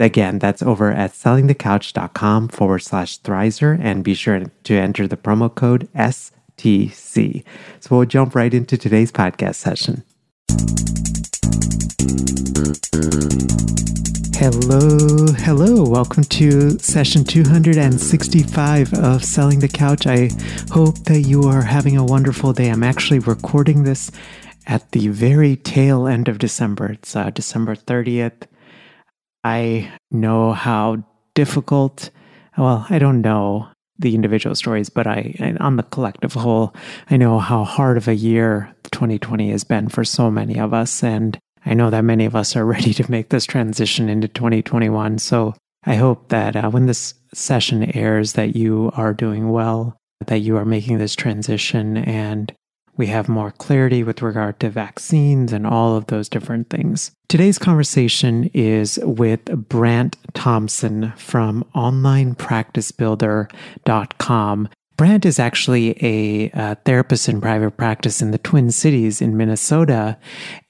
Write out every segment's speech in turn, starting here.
Again, that's over at sellingthecouch.com forward slash Thrizer and be sure to enter the promo code STC. So we'll jump right into today's podcast session. Hello, hello. Welcome to session 265 of Selling the Couch. I hope that you are having a wonderful day. I'm actually recording this at the very tail end of December. It's uh, December 30th. I know how difficult, well, I don't know the individual stories, but I, on the collective whole, I know how hard of a year 2020 has been for so many of us. And I know that many of us are ready to make this transition into 2021. So I hope that uh, when this session airs, that you are doing well, that you are making this transition and we have more clarity with regard to vaccines and all of those different things. Today's conversation is with Brant Thompson from OnlinePracticeBuilder.com. Brant is actually a, therapist in private practice in the Twin Cities in Minnesota.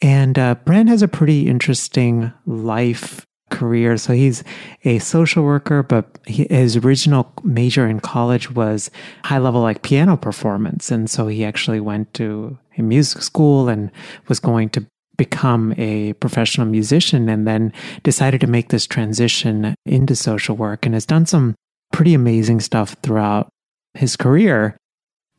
And uh, Brant has a pretty interesting life career. So he's a social worker, but he, his original major in college was high level like piano performance. And so he actually went to a music school and was going to become a professional musician and then decided to make this transition into social work and has done some pretty amazing stuff throughout his career.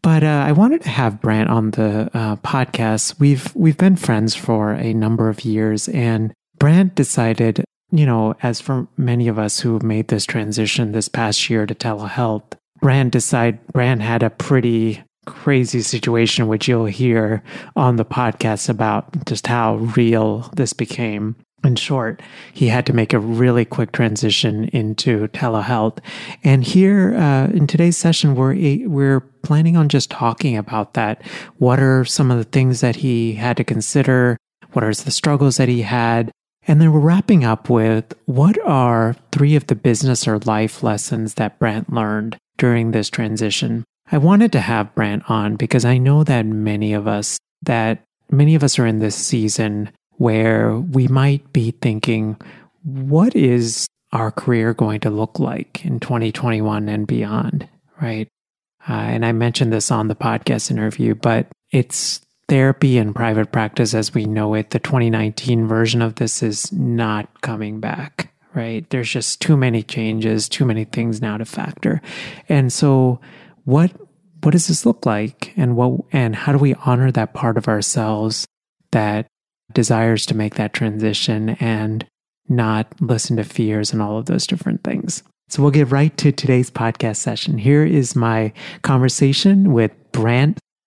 But uh, I wanted to have Brant on the uh, podcast. We've we've been friends for a number of years, and Brant decided you know, as for many of us who have made this transition this past year to telehealth, Brant decide Brant had a pretty crazy situation, which you'll hear on the podcast about just how real this became. In short, he had to make a really quick transition into telehealth. And here uh, in today's session, we're we're planning on just talking about that. What are some of the things that he had to consider? What are the struggles that he had? And then we're wrapping up with what are three of the business or life lessons that Brant learned during this transition? I wanted to have Brant on because I know that many of us that many of us are in this season where we might be thinking, what is our career going to look like in 2021 and beyond? Right. Uh, and I mentioned this on the podcast interview, but it's therapy and private practice as we know it, the 2019 version of this is not coming back, right? There's just too many changes, too many things now to factor. And so what what does this look like and what and how do we honor that part of ourselves that desires to make that transition and not listen to fears and all of those different things. So we'll get right to today's podcast session. Here is my conversation with Brant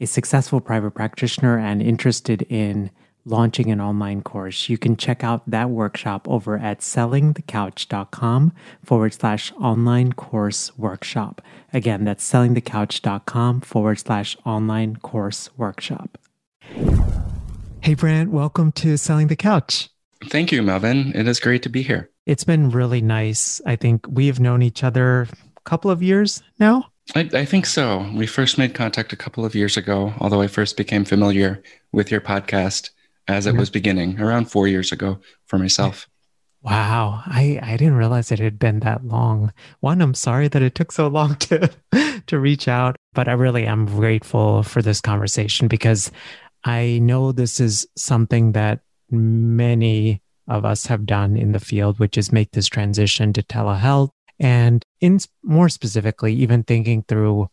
a successful private practitioner and interested in launching an online course, you can check out that workshop over at sellingthecouch.com forward slash online course workshop. Again, that's sellingthecouch.com forward slash online course workshop. Hey, Brant, welcome to Selling the Couch. Thank you, Melvin. It is great to be here. It's been really nice. I think we've known each other a couple of years now. I, I, think so. We first made contact a couple of years ago, although I first became familiar with your podcast as it mm-hmm. was beginning around four years ago for myself. Wow. I, I didn't realize it had been that long. One, I'm sorry that it took so long to to reach out, but I really am grateful for this conversation because I know this is something that many of us have done in the field, which is make this transition to telehealth. And in more specifically, even thinking through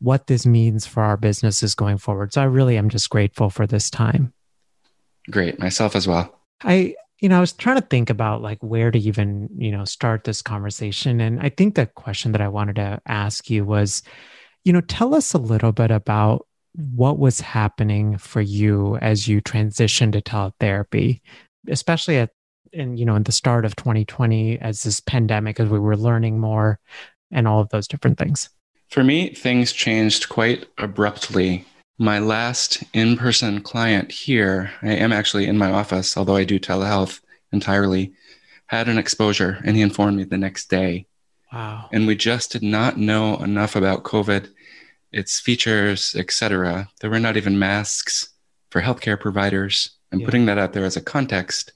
what this means for our businesses going forward. So I really am just grateful for this time. Great. Myself as well. I, you know, I was trying to think about like where to even, you know, start this conversation. And I think the question that I wanted to ask you was, you know, tell us a little bit about what was happening for you as you transitioned to teletherapy, especially at in you know in the start of 2020 as this pandemic as we were learning more and all of those different things. For me, things changed quite abruptly. My last in-person client here, I am actually in my office, although I do telehealth entirely, had an exposure and he informed me the next day. Wow. And we just did not know enough about COVID its features, etc. There were not even masks for healthcare providers. I'm yeah. putting that out there as a context.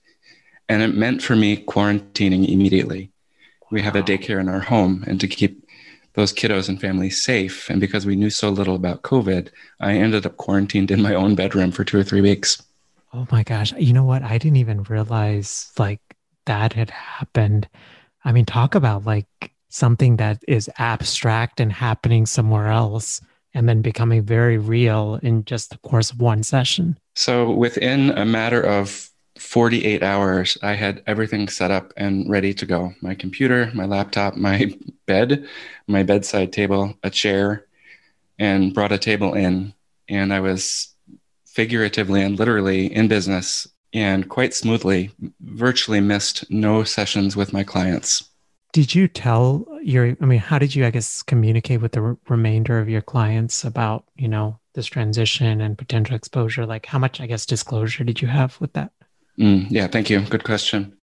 And it meant for me quarantining immediately. We have a daycare in our home, and to keep those kiddos and families safe, and because we knew so little about COVID, I ended up quarantined in my own bedroom for two or three weeks. Oh my gosh. You know what? I didn't even realize like that had happened. I mean, talk about like something that is abstract and happening somewhere else and then becoming very real in just the course of one session. So within a matter of 48 hours, I had everything set up and ready to go my computer, my laptop, my bed, my bedside table, a chair, and brought a table in. And I was figuratively and literally in business and quite smoothly, virtually missed no sessions with my clients. Did you tell your, I mean, how did you, I guess, communicate with the remainder of your clients about, you know, this transition and potential exposure? Like, how much, I guess, disclosure did you have with that? Mm, yeah, thank you. Good question.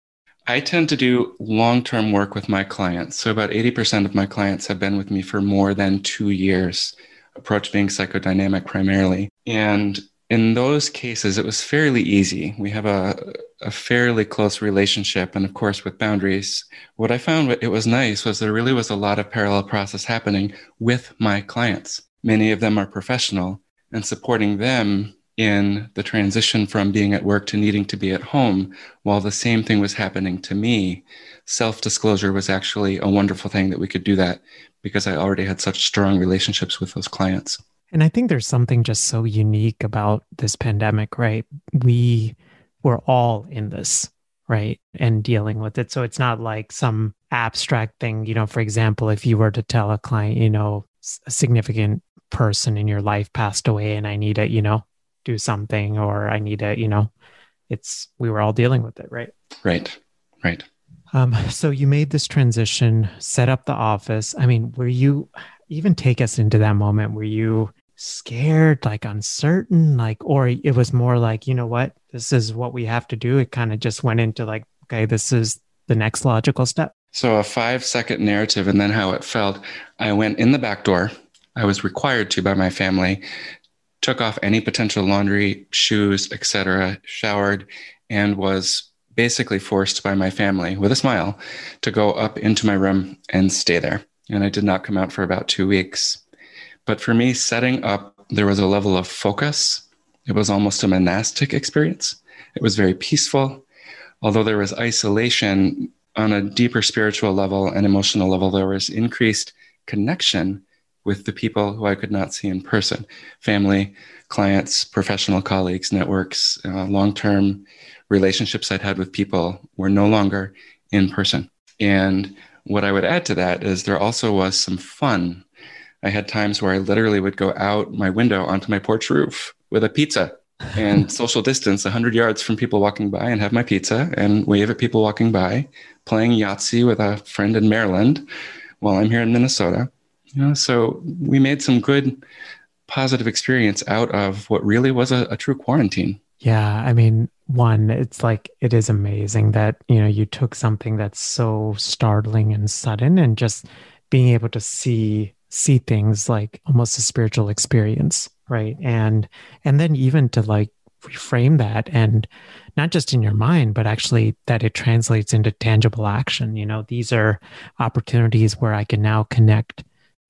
I tend to do long term work with my clients. So, about 80% of my clients have been with me for more than two years, approach being psychodynamic primarily. And in those cases, it was fairly easy. We have a, a fairly close relationship, and of course, with boundaries. What I found it was nice was there really was a lot of parallel process happening with my clients. Many of them are professional, and supporting them in the transition from being at work to needing to be at home, while the same thing was happening to me. Self disclosure was actually a wonderful thing that we could do that because I already had such strong relationships with those clients. And I think there's something just so unique about this pandemic, right? We were all in this, right? And dealing with it. So it's not like some abstract thing. You know, for example, if you were to tell a client, you know, a significant person in your life passed away and I need to, you know, do something or I need to, you know, it's, we were all dealing with it, right? Right. Right. Um, so you made this transition, set up the office. I mean, were you even take us into that moment? Were you scared, like uncertain, like, or it was more like, you know what, this is what we have to do. It kind of just went into like, okay, this is the next logical step. So a five second narrative and then how it felt. I went in the back door. I was required to by my family, took off any potential laundry, shoes, etc., showered, and was basically forced by my family with a smile to go up into my room and stay there. And I did not come out for about two weeks. But for me, setting up, there was a level of focus. It was almost a monastic experience. It was very peaceful. Although there was isolation on a deeper spiritual level and emotional level, there was increased connection with the people who I could not see in person family, clients, professional colleagues, networks, uh, long term relationships I'd had with people were no longer in person. And what I would add to that is there also was some fun I had times where I literally would go out my window onto my porch roof with a pizza and social distance 100 yards from people walking by and have my pizza and wave at people walking by, playing Yahtzee with a friend in Maryland while I'm here in Minnesota. You know, so we made some good positive experience out of what really was a, a true quarantine. Yeah, I mean, one, it's like it is amazing that, you know, you took something that's so startling and sudden and just being able to see see things like almost a spiritual experience, right? And and then even to like reframe that and not just in your mind but actually that it translates into tangible action you know these are opportunities where i can now connect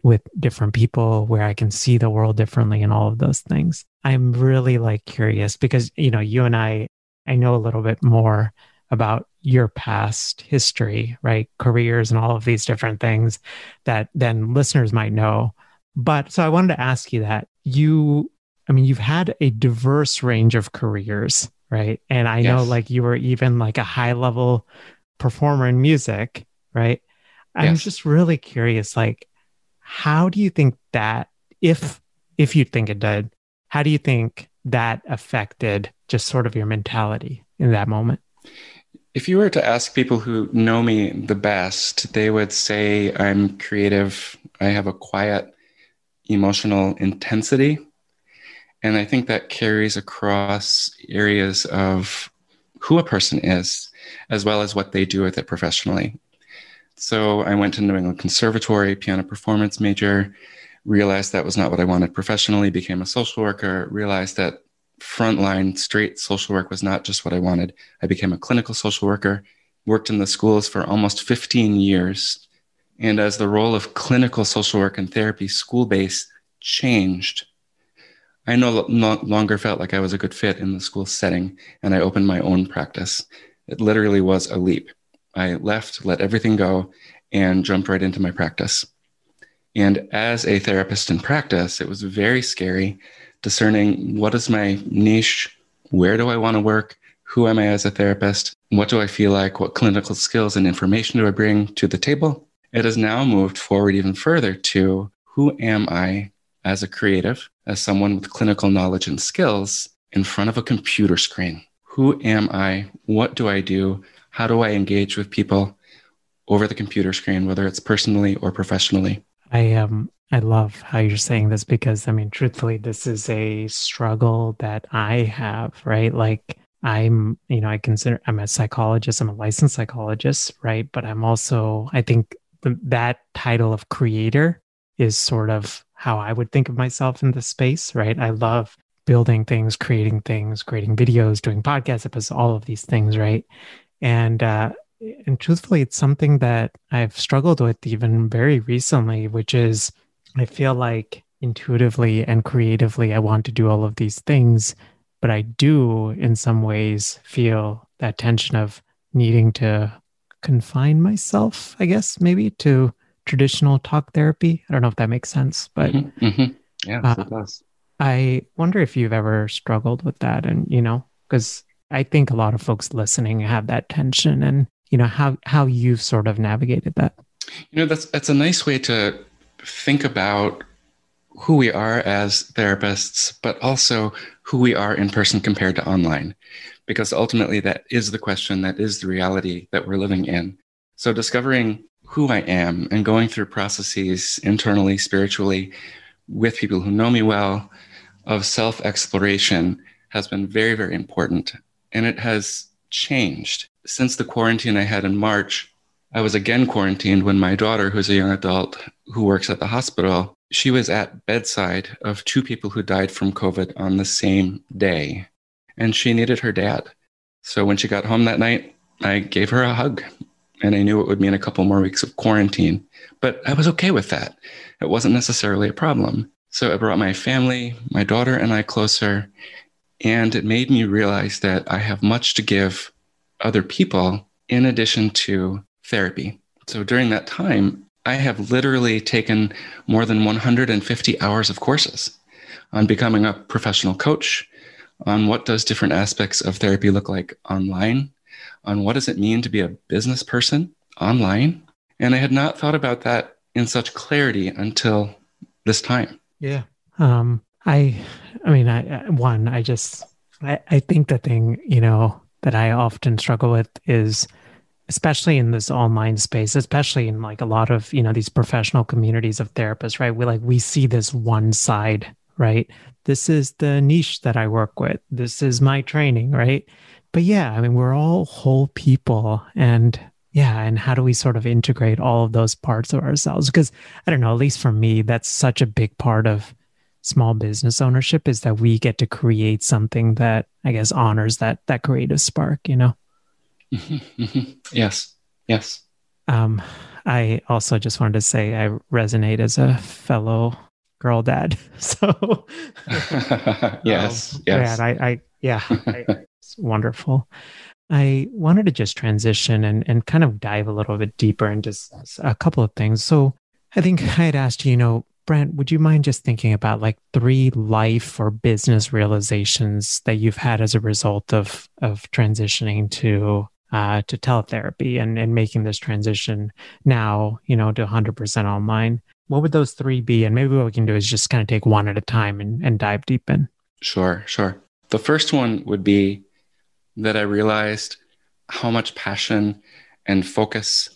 with different people where i can see the world differently and all of those things i'm really like curious because you know you and i i know a little bit more about your past history right careers and all of these different things that then listeners might know but so i wanted to ask you that you I mean, you've had a diverse range of careers, right? And I yes. know like you were even like a high level performer in music, right? I'm yes. just really curious, like, how do you think that, if if you think it did, how do you think that affected just sort of your mentality in that moment? If you were to ask people who know me the best, they would say I'm creative. I have a quiet emotional intensity and I think that carries across areas of who a person is, as well as what they do with it professionally. So I went to New England Conservatory, piano performance major, realized that was not what I wanted professionally, became a social worker, realized that frontline straight social work was not just what I wanted. I became a clinical social worker, worked in the schools for almost 15 years. And as the role of clinical social work and therapy school based changed, I no, no longer felt like I was a good fit in the school setting, and I opened my own practice. It literally was a leap. I left, let everything go, and jumped right into my practice. And as a therapist in practice, it was very scary discerning what is my niche, where do I want to work, who am I as a therapist, what do I feel like, what clinical skills and information do I bring to the table. It has now moved forward even further to who am I as a creative, as someone with clinical knowledge and skills in front of a computer screen. Who am I? What do I do? How do I engage with people over the computer screen, whether it's personally or professionally? I um I love how you're saying this because I mean truthfully this is a struggle that I have, right? Like I'm, you know, I consider I'm a psychologist, I'm a licensed psychologist, right? But I'm also I think the, that title of creator is sort of how I would think of myself in this space, right? I love building things, creating things, creating videos, doing podcast episodes, all of these things, right? And uh, and truthfully, it's something that I've struggled with even very recently, which is I feel like intuitively and creatively I want to do all of these things, but I do in some ways feel that tension of needing to confine myself, I guess, maybe to traditional talk therapy. I don't know if that makes sense, but mm-hmm, mm-hmm. yeah, uh, it does. I wonder if you've ever struggled with that, and you know, because I think a lot of folks listening have that tension, and you know how how you've sort of navigated that. You know, that's that's a nice way to think about who we are as therapists, but also who we are in person compared to online. Because ultimately, that is the question, that is the reality that we're living in. So, discovering who I am and going through processes internally, spiritually, with people who know me well, of self exploration has been very, very important. And it has changed. Since the quarantine I had in March, I was again quarantined when my daughter, who's a young adult who works at the hospital, she was at bedside of two people who died from COVID on the same day. And she needed her dad. So when she got home that night, I gave her a hug and I knew it would mean a couple more weeks of quarantine, but I was okay with that. It wasn't necessarily a problem. So it brought my family, my daughter, and I closer. And it made me realize that I have much to give other people in addition to therapy. So during that time, I have literally taken more than 150 hours of courses on becoming a professional coach, on what does different aspects of therapy look like online, on what does it mean to be a business person online. And I had not thought about that in such clarity until this time. Yeah. Um, I, I mean, I, one, I just, I, I think the thing, you know, that I often struggle with is, especially in this online space, especially in like a lot of, you know, these professional communities of therapists, right? We like, we see this one side, right? This is the niche that I work with. This is my training, right? but yeah, I mean, we're all whole people. And yeah and how do we sort of integrate all of those parts of ourselves because i don't know at least for me that's such a big part of small business ownership is that we get to create something that i guess honors that that creative spark you know? Yes yes. Um i also just wanted to say i resonate as a fellow girl dad so. Yes um, yes I, I yeah I, it's wonderful. I wanted to just transition and, and kind of dive a little bit deeper into a couple of things. So I think I had asked you know, Brent, would you mind just thinking about like three life or business realizations that you've had as a result of of transitioning to uh, to teletherapy and, and making this transition now, you know, to 100% online? What would those three be? And maybe what we can do is just kind of take one at a time and, and dive deep in. Sure, sure. The first one would be that I realized how much passion and focus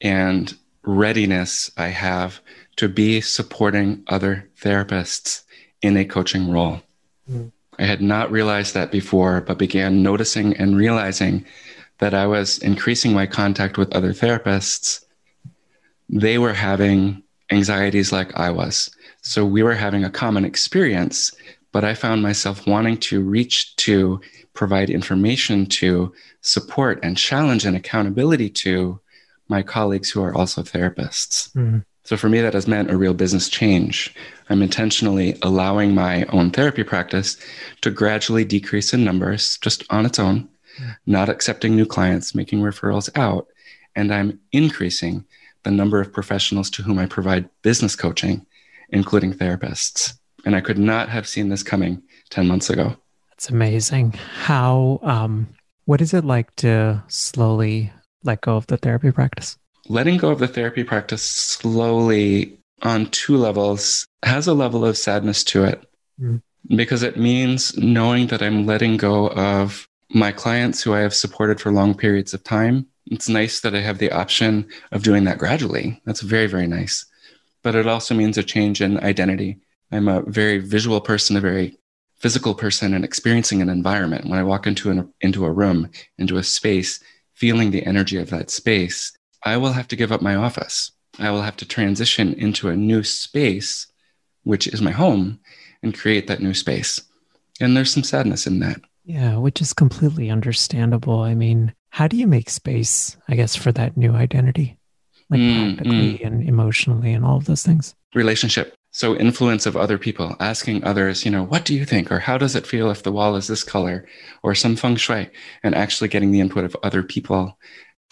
and readiness I have to be supporting other therapists in a coaching role. Mm. I had not realized that before, but began noticing and realizing that I was increasing my contact with other therapists. They were having anxieties like I was. So we were having a common experience, but I found myself wanting to reach to provide information to, support and challenge and accountability to my colleagues who are also therapists. Mm-hmm. So for me, that has meant a real business change. I'm intentionally allowing my own therapy practice to gradually decrease in numbers just on its own, not accepting new clients, making referrals out. And I'm increasing the number of professionals to whom I provide business coaching, including therapists. And I could not have seen this coming 10 months ago. That's amazing. How, um, what is it like to slowly let go of the therapy practice? Letting go of the therapy practice slowly on two levels has a level of sadness to it mm. because it means knowing that I'm letting go of my clients who I have supported for long periods of time. It's nice that I have the option of doing that gradually. That's very, very nice. But it also means a change in identity. I'm a very visual person, a very physical person and experiencing an environment, when I walk into an, into a room, into a space, feeling the energy of that space, I will have to give up my office. I will have to transition into a new space, which is my home, and create that new space. And there's some sadness in that. Yeah, which is completely understandable. I mean, how do you make space, I guess, for that new identity? Like mm, practically mm. and emotionally and all of those things? Relationship so influence of other people asking others you know what do you think or how does it feel if the wall is this color or some feng shui and actually getting the input of other people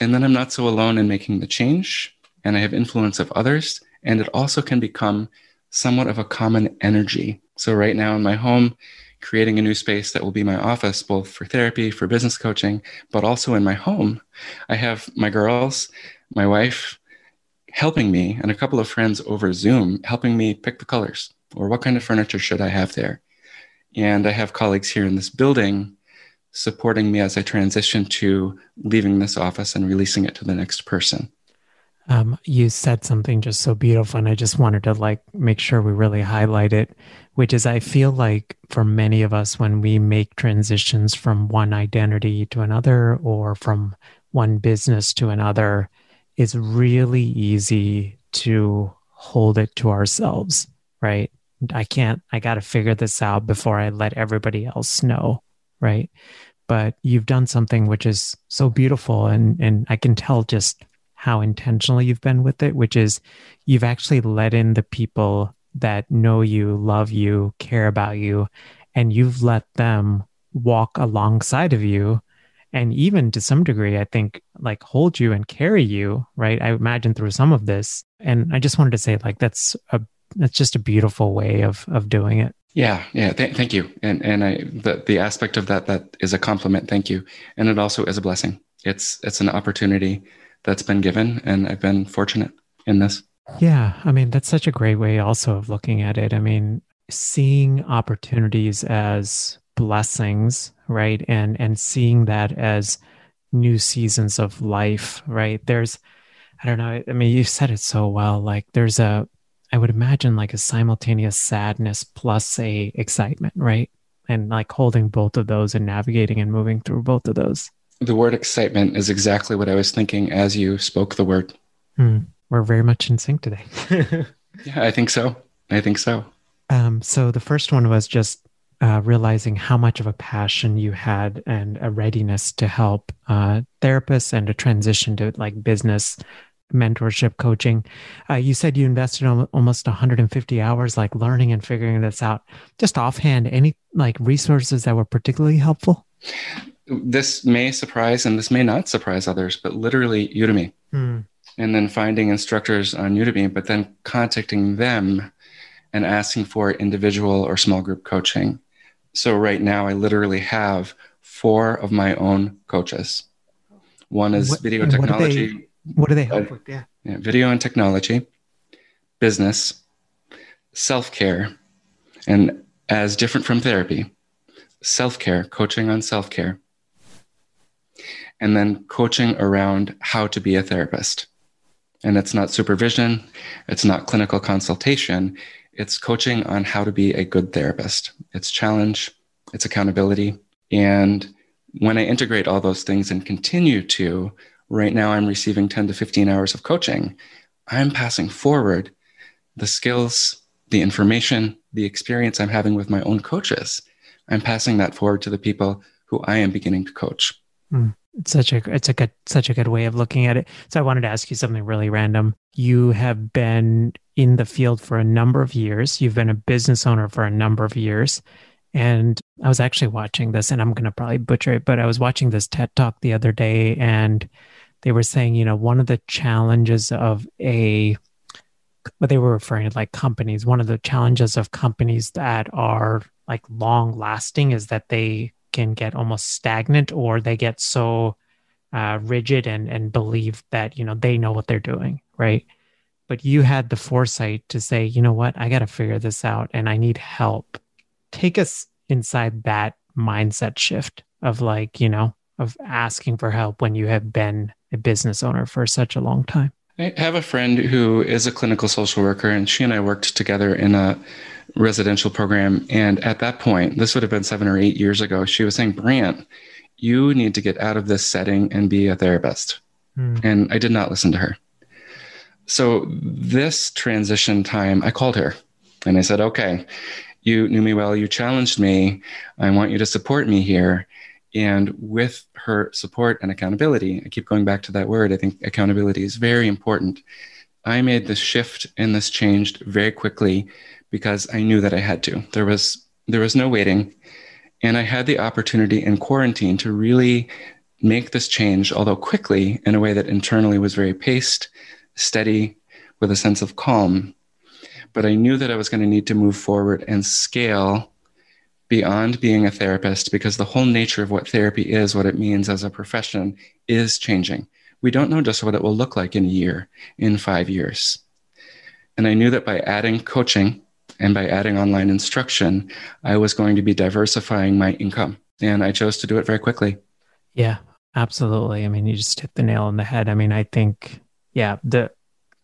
and then i'm not so alone in making the change and i have influence of others and it also can become somewhat of a common energy so right now in my home creating a new space that will be my office both for therapy for business coaching but also in my home i have my girls my wife helping me and a couple of friends over Zoom helping me pick the colors or what kind of furniture should I have there. And I have colleagues here in this building supporting me as I transition to leaving this office and releasing it to the next person. Um, you said something just so beautiful, and I just wanted to like make sure we really highlight it, which is I feel like for many of us, when we make transitions from one identity to another or from one business to another, it's really easy to hold it to ourselves, right? I can't, I got to figure this out before I let everybody else know, right? But you've done something which is so beautiful, and, and I can tell just how intentional you've been with it, which is you've actually let in the people that know you, love you, care about you, and you've let them walk alongside of you and even to some degree i think like hold you and carry you right? I imagine through some of this. And i just wanted to say like that's a that's just a beautiful way of of doing it yeah yeah th- thank you. And and i the the aspect of that that is a compliment thank you. And it also is a blessing. It's it's an opportunity that's been given and i've been fortunate in this. Yeah i mean that's such a great way also of looking at it. I mean seeing opportunities as blessings right? And and seeing that as new seasons of life right? There's i don't know i mean you said it so well like there's a i would imagine like a simultaneous sadness plus a excitement right and like holding both of those and navigating and moving through both of those the word excitement is exactly what I was thinking as you spoke the word. Hmm. We're very much in sync today. yeah, I think so. I think so. Um, so the first one was just uh, realizing how much of a passion you had and a readiness to help uh, therapists and a transition to like business mentorship coaching. Uh, you said you invested almost 150 hours like learning and figuring this out. Just offhand, any like resources that were particularly helpful? This may surprise and this may not surprise others, but literally Udemy. Hmm. And then finding instructors on Udemy, but then contacting them and asking for individual or small group coaching. So right now, I literally have four of my own coaches. One is what, video technology. What do they, what do they help uh, with? Yeah. yeah. Video and technology, business, self care, and as different from therapy, self care, coaching on self care, and then coaching around how to be a therapist. And it's not supervision, it's not clinical consultation, it's coaching on how to be a good therapist. It's challenge, it's accountability. And when I integrate all those things and continue to, right now I'm receiving 10 to 15 hours of coaching. I'm passing forward the skills, the information, the experience I'm having with my own coaches. I'm passing that forward to the people who I am beginning to coach. Mm. It's such a it's a good such a good way of looking at it. So I wanted to ask you something really random. You have been in the field for a number of years. You've been a business owner for a number of years. And I was actually watching this, and I'm going to probably butcher it, but I was watching this TED talk the other day, and they were saying, you know, one of the challenges of a, what they were referring to like companies, one of the challenges of companies that are like long lasting is that they can get almost stagnant or they get so uh, rigid and and believe that you know they know what they're doing right? But you had the foresight to say you know what? I got to figure this out and i need help take us inside that mindset shift of like you know of asking for help when you have been a business owner for such a long time I have a friend who is a clinical social worker, and she and I worked together in a residential program. And at that point, this would have been seven or eight years ago, she was saying, Brant, you need to get out of this setting and be a therapist. Mm. And I did not listen to her. So, this transition time, I called her and I said, okay, you knew me well, you challenged me. I want you to support me here. And with her support and accountability, I keep going back to that word. I think accountability is very important. I made this shift and this changed very quickly because I knew that I had to. There was there was no waiting, and I had the opportunity in quarantine to really make this change, although quickly in a way that internally was very paced, steady, with a sense of calm. But I knew that I was going to need to move forward and scale beyond being a therapist because the whole nature of what therapy is, what it means as a profession, is changing. We don't know just what it will look like in a year, in five years. And I knew that by adding coaching and by adding online instruction, I was going to be diversifying my income. And I chose to do it very quickly. Yeah, absolutely. I mean, you just hit the nail on the head. I mean, I think, yeah, the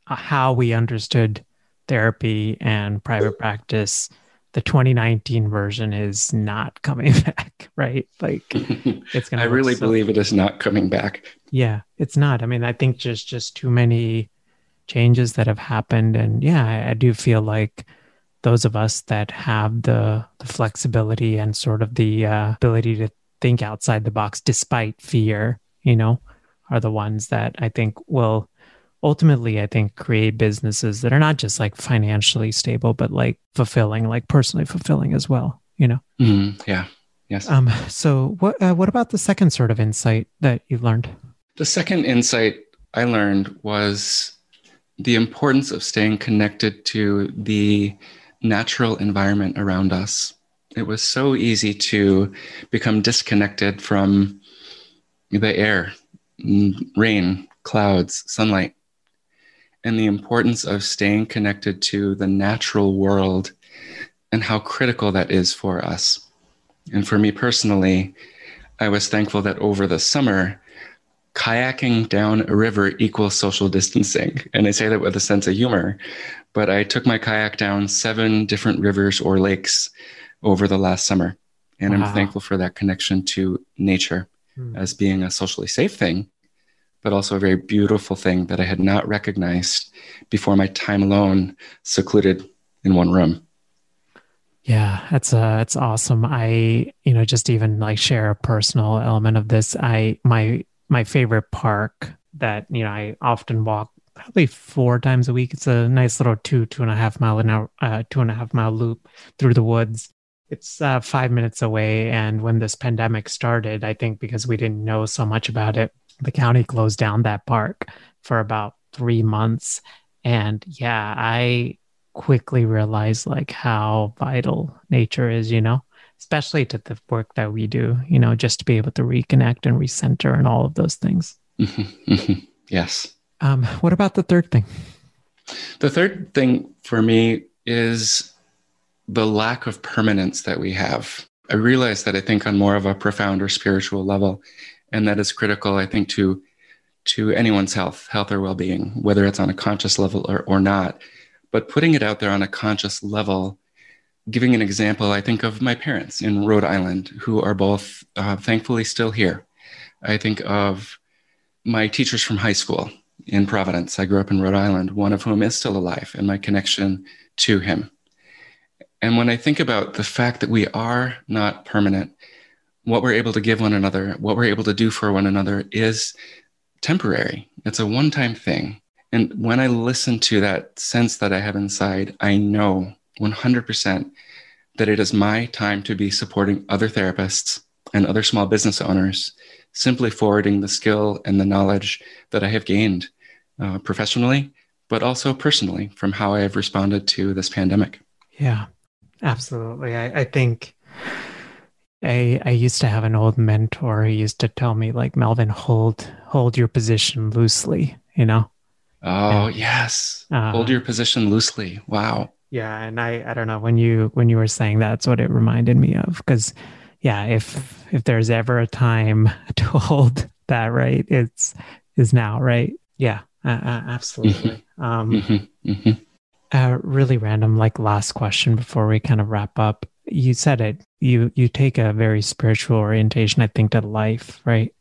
how we understood therapy and private practice the 2019 version is not coming back, right? Like it's gonna I really so, believe it is not coming back. Yeah, it's not. I mean, I think just just too many changes that have happened. And yeah, I, I do feel like those of us that have the the flexibility and sort of the uh, ability to think outside the box despite fear, you know, are the ones that I think will ultimately i think create businesses that are not just like financially stable but like fulfilling like personally fulfilling as well you know? Mm, yeah. Yes. Um so what uh, what about the second sort of insight that you learned? The second insight i learned was the importance of staying connected to the natural environment around us. It was so easy to become disconnected from the air rain clouds sunlight and the importance of staying connected to the natural world and how critical that is for us. And for me personally, I was thankful that over the summer, kayaking down a river equals social distancing. And I say that with a sense of humor, but I took my kayak down seven different rivers or lakes over the last summer. And wow. I'm thankful for that connection to nature. mm. as being a socially safe thing, but also a very beautiful thing that I had not recognized before my time alone, secluded in one room. Yeah, that's uh that's awesome. I, you know, just even like share a personal element of this. I my my favorite park that, you know, I often walk probably four times a week. It's a nice little two, two and a half mile an hour, uh, two and a half mile loop through the woods. It's uh, five minutes away. And when this pandemic started, I think because we didn't know so much about it, the county closed down that park for about three months. And yeah, I quickly realized like how vital nature is, you know, especially to the work that we do, you know, just to be able to reconnect and recenter and all of those things. Mm-hmm, mm-hmm. Yes. Um, what about the third thing? The third thing for me is the lack of permanence that we have. I realize that I think on more of a profound or spiritual level, and that is critical, I think, to to anyone's health, health or well-being, whether it's on a conscious level or, or not. But putting it out there on a conscious level, giving an example, I think of my parents in Rhode Island, who are both uh, thankfully still here. I think of my teachers from high school in Providence. I grew up in Rhode Island, one of whom is still alive, and my connection to him. And when I think about the fact that we are not permanent, what we're able to give one another, what we're able to do for one another is temporary. It's a one time thing. And when I listen to that sense that I have inside, I know 100% that it is my time to be supporting other therapists and other small business owners, simply forwarding the skill and the knowledge that I have gained uh, professionally, but also personally from how I have responded to this pandemic. Yeah, absolutely. I, I think I I used to have an old mentor who used to tell me like Melvin, hold hold your position loosely, you know. Oh yes, uh, hold your position loosely. Wow. Yeah, and I I don't know when you when you were saying that, that's what it reminded me of because yeah, if if there's ever a time to hold that right, it's is now, right? Yeah, uh, uh, absolutely. Mm-hmm. Um, mm-hmm. Mm-hmm. Uh, really random, like last question before we kind of wrap up. You said it. You you take a very spiritual orientation, I think, to life, right?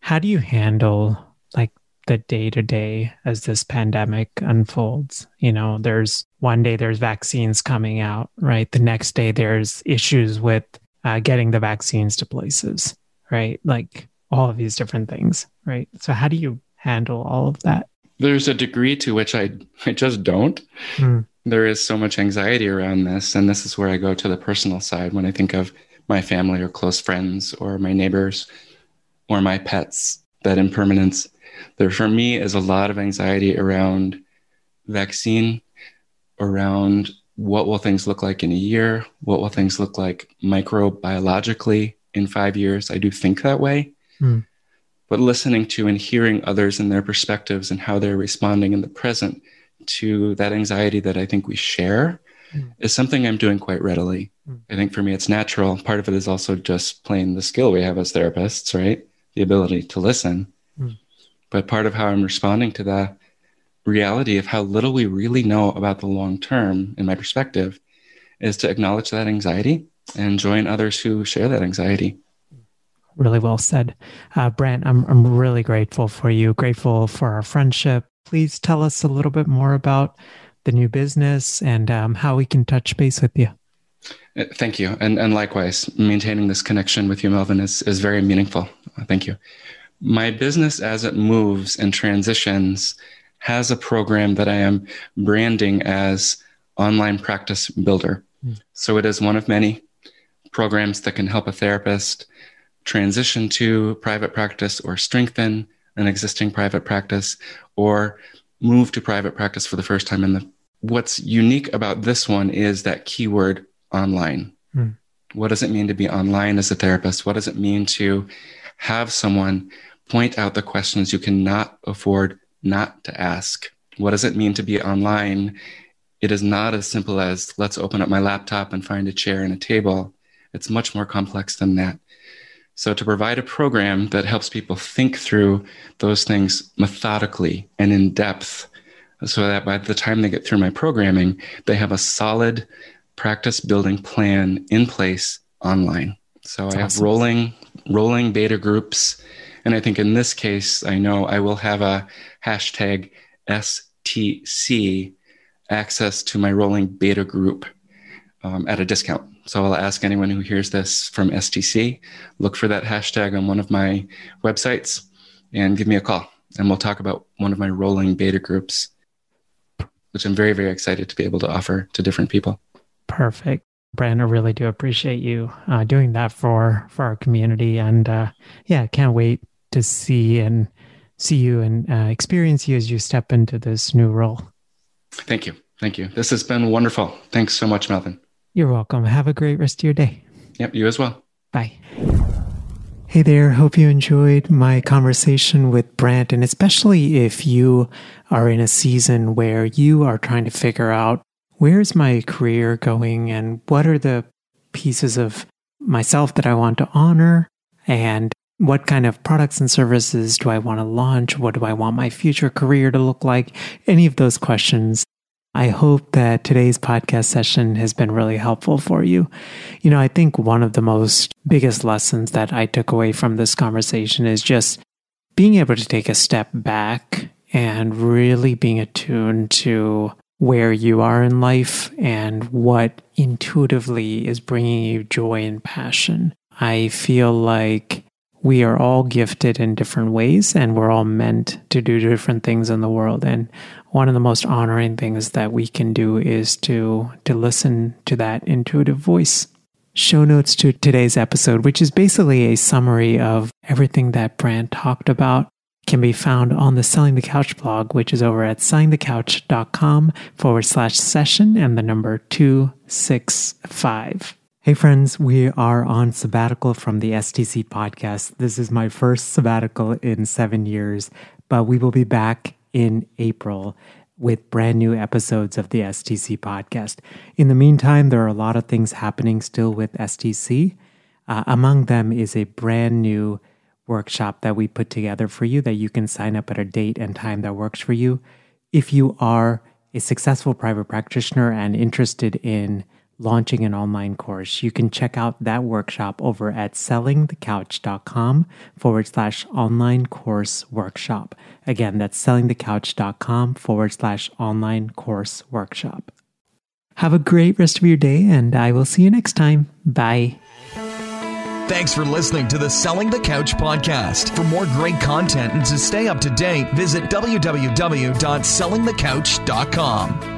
How do you handle like the day to day as this pandemic unfolds? You know, there's one day there's vaccines coming out, right? The next day there's issues with uh, getting the vaccines to places, right? Like all of these different things, right? So how do you handle all of that? There's a degree to which I, I just don't. Mm. There is so much anxiety around this. And this is where I go to the personal side when I think of my family or close friends or my neighbors or my pets, that impermanence. There for me is a lot of anxiety around vaccine, around what will things look like in a year? What will things look like microbiologically in five years? I do think that way. Mm but listening to and hearing others and their perspectives and how they're responding in the present to that anxiety that I think we share mm. is something I'm doing quite readily. Mm. I think for me, it's natural. Part of it is also just playing the skill we have as therapists, right? The ability to listen. Mm. But part of how I'm responding to that reality of how little we really know about the long term, in my perspective, is to acknowledge that anxiety and join others who share that anxiety really well said. Uh, Brant, I'm, I'm really grateful for you, grateful for our friendship. Please tell us a little bit more about the new business and um, how we can touch base with you. Uh, thank you. And, and likewise, maintaining this connection with you, Melvin, is, is very meaningful. Uh, thank you. My business, as it moves and transitions, has a program that I am branding as Online Practice Builder. Mm. So it is one of many programs that can help a therapist transition to private practice or strengthen an existing private practice or move to private practice for the first time. And the, what's unique about this one is that keyword online. Hmm. What does it mean to be online as a therapist? What does it mean to have someone point out the questions you cannot afford not to ask? What does it mean to be online? It is not as simple as let's open up my laptop and find a chair and a table. It's much more complex than that. So, to provide a program that helps people think through those things methodically and in depth, so that by the time they get through my programming, they have a solid practice building plan in place online. So, That's I have awesome. rolling rolling beta groups. And I think in this case, I know I will have a hashtag STC access to my rolling beta group um, at a discount. So I'll ask anyone who hears this from STC, look for that hashtag on one of my websites and give me a call. And we'll talk about one of my rolling beta groups, which I'm very, very excited to be able to offer to different people. Perfect. Brant, I really do appreciate you uh, doing that for for our community, and uh, yeah, can't wait to see and see you and uh, experience you as you step into this new role. Thank you, thank you. This has been wonderful. Thanks so much, Melvin. You're welcome. Have a great rest of your day. Yep, you as well. Bye. Hey there, hope you enjoyed my conversation with Brant, and especially if you are in a season where you are trying to figure out where's my career going and what are the pieces of myself that I want to honor and what kind of products and services do I want to launch? What do I want my future career to look like? Any of those questions. I hope that today's podcast session has been really helpful for you. You know, I think one of the most biggest lessons that I took away from this conversation is just being able to take a step back and really being attuned to where you are in life and what intuitively is bringing you joy and passion. I feel like we are all gifted in different ways and we're all meant to do different things in the world. And one of the most honoring things that we can do is to, to listen to that intuitive voice. Show notes to today's episode, which is basically a summary of everything that Brant talked about can be found on the Selling the Couch blog, which is over at sellingthecouch.com forward slash session and the number 265. Hey, friends, we are on sabbatical from the STC podcast. This is my first sabbatical in seven years, but we will be back in April with brand new episodes of the STC podcast. In the meantime, there are a lot of things happening still with STC. Uh, among them is a brand new workshop that we put together for you that you can sign up at a date and time that works for you. If you are a successful private practitioner and interested in launching an online course, you can check out that workshop over at sellingthecouch.com forward slash online course workshop. Again, that's sellingthecouch.com forward slash online course workshop. Have a great rest of your day, and I will see you next time. Bye. Thanks for listening to the Selling the Couch podcast. For more great content and to stay up to date, visit www.sellingthecouch.com.